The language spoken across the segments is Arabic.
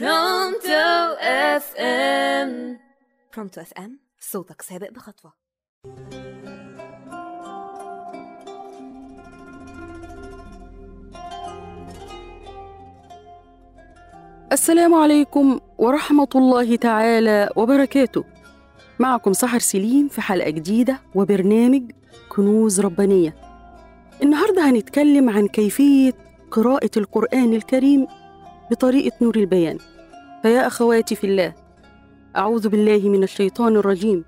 برونتو اف ام برونتو اف ام صوتك سابق بخطوة. السلام عليكم ورحمة الله تعالى وبركاته. معكم سحر سليم في حلقة جديدة وبرنامج كنوز ربانية. النهاردة هنتكلم عن كيفية قراءة القرآن الكريم بطريقة نور البيان. فيا أخواتي في الله أعوذ بالله من الشيطان الرجيم.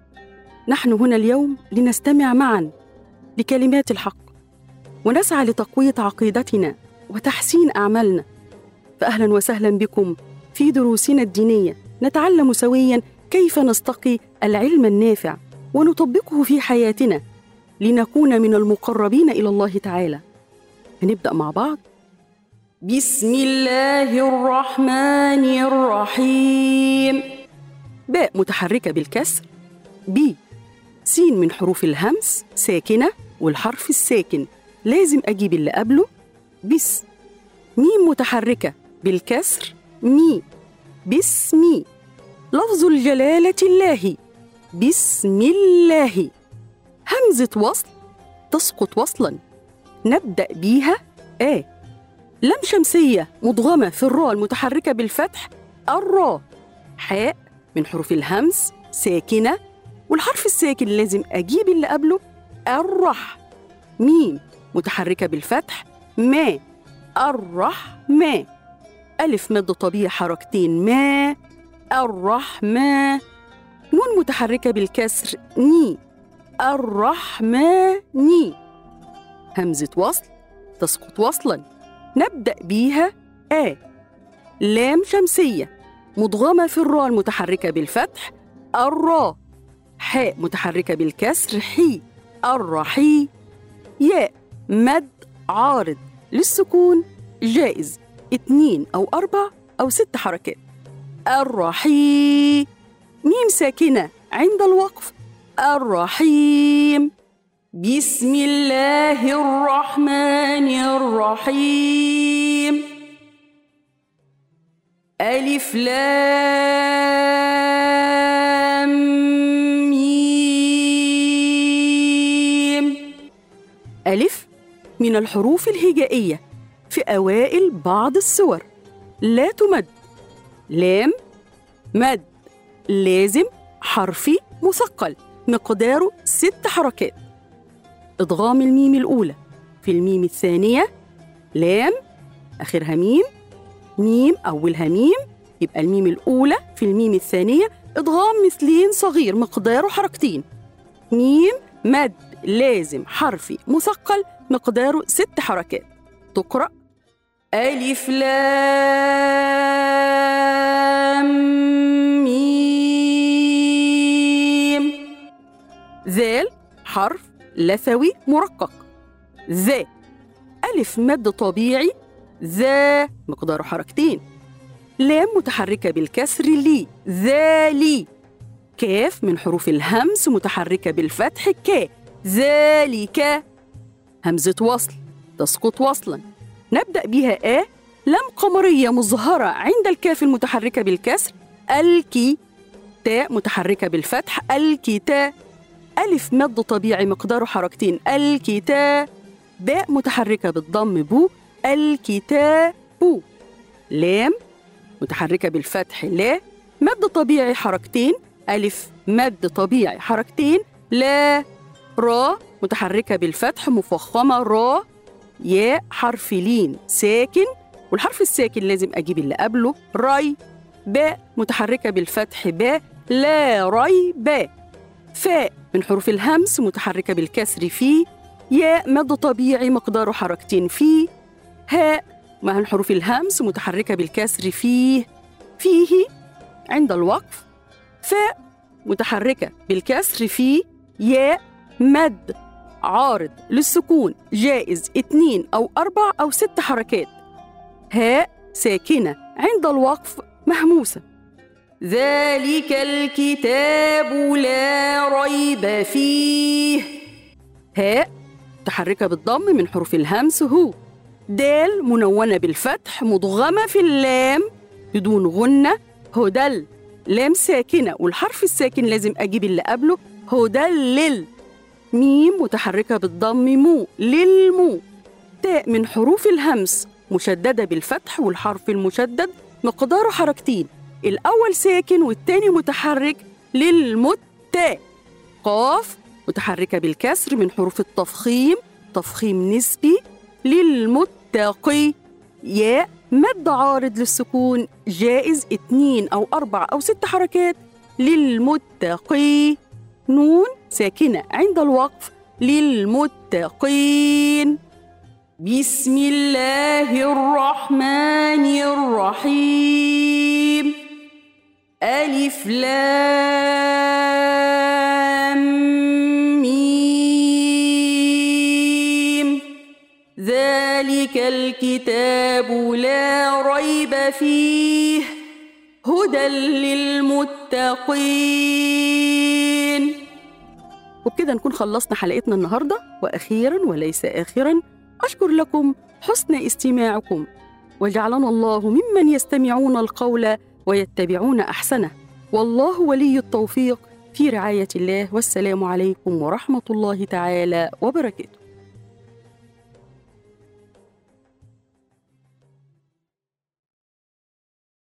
نحن هنا اليوم لنستمع معا لكلمات الحق ونسعى لتقوية عقيدتنا وتحسين أعمالنا. فأهلا وسهلا بكم في دروسنا الدينية. نتعلم سويا كيف نستقي العلم النافع ونطبقه في حياتنا لنكون من المقربين إلى الله تعالى. هنبدأ مع بعض. بسم الله الرحمن الرحيم. باء متحركة بالكسر. بي سين من حروف الهمس ساكنة والحرف الساكن. لازم أجيب اللي قبله. بس. ميم متحركة بالكسر. مي. باسمي لفظ الجلالة الله. بسم الله. همزة وصل تسقط وصلا. نبدأ بيها. آ. لم شمسية مضغمة في الراء المتحركة بالفتح الراء حاء من حروف الهمس ساكنة والحرف الساكن لازم أجيب اللي قبله الرح. ميم متحركة بالفتح ما. الرحمة ألف مد طبيعي حركتين ما. الرحمة نون متحركة بالكسر ني. الرحمن همزة وصل تسقط وصلا. نبدأ بيها آ. لام شمسية مضغمة في الراء المتحركة بالفتح الراء حاء متحركة بالكسر حي الرحي ياء مد عارض للسكون جائز اتنين أو أربع أو ست حركات. الرحي ميم ساكنة عند الوقف. الرحيم. بسم الله الرحمن الرحيم. ألف لام ميم. ألف من الحروف الهجائية في أوائل بعض السور. لا تمد. لام مد. لازم حرفي مثقل. مقداره ست حركات. إدغام الميم الأولى. في الميم الثانية لام آخرها ميم ميم أولها ميم. يبقى الميم الأولى في الميم الثانية إدغام مثلين صغير مقداره حركتين. ميم مد لازم حرفي مثقل مقداره ست حركات. تقرأ. ألف لام ميم. ذال حرف لثوي مرقق. ذا ألف مد طبيعي. ذا مقداره حركتين. لام متحركة بالكسر لي ذالي كاف من حروف الهمس متحركة بالفتح ك. ذلك همزة وصل. تسقط وصلا. نبدأ بها آ. لم قمرية مظهرة عند الكاف المتحركة بالكسر الكي تاء متحركة بالفتح الكتاء ألف مد طبيعي مقداره حركتين. الكتاب باء متحركة بالضم بو الكتاب بو. لام متحركة بالفتح لا. مد طبيعي حركتين. ألف مد طبيعي حركتين. لا. را متحركة بالفتح مفخمة. را ياء حرف لين ساكن. والحرف الساكن لازم أجيب اللي قبله. ري باء متحركة بالفتح باء. لا ري باء. فاء من حروف الهمس متحركة بالكسر في ياء مد طبيعي مقداره حركتين في هاء. مع حروف الهمس متحركة بالكسر فيه فيه عند الوقف. فاء متحركة بالكسر في ياء مد عارض للسكون جائز اتنين أو أربع أو ست حركات. هاء ساكنة عند الوقف مهموسة. ذلك الكتاب لا ريب فيه. هاء متحركة بالضم من حروف الهمس هو. دال منونة بالفتح مضغمة في اللام. بدون غنة هدل لام ساكنة والحرف الساكن لازم أجيب اللي قبله. هدلل ميم متحركة بالضم مو. للمو تاء من حروف الهمس مشددة بالفتح والحرف المشدد. مقداره حركتين. الأول ساكن والتاني متحرك للمتاء. قاف متحركة بالكسر من حروف التفخيم تفخيم نسبي للمتقي. ياء مد عارض للسكون جائز اتنين أو أربع أو ست حركات للمتقي. نون ساكنة عند الوقف للمتقين. بسم الله الرحمن الرحيم. ألف لام ميم. ذلك الكتاب لا ريب فيه هدى للمتقين. وبكده نكون خلصنا حلقتنا النهارده وأخيرا وليس اخرا أشكر لكم حسن استماعكم وجعلنا الله ممن يستمعون القول ويتبعون أحسنه. والله ولي التوفيق في رعاية الله والسلام عليكم ورحمة الله تعالى وبركاته.